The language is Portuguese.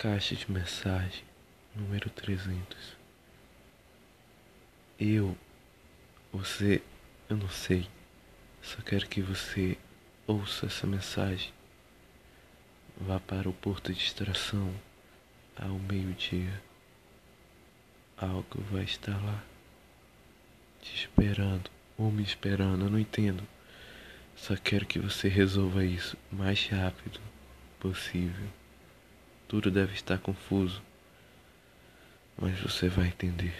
Caixa de mensagem número 300. Eu, você, eu não sei. Só quero que você ouça essa mensagem. Vá para o porto de extração ao meio-dia. Algo vai estar lá te esperando ou me esperando, eu não entendo. Só quero que você resolva isso o mais rápido possível. Tudo deve estar confuso, mas você vai entender.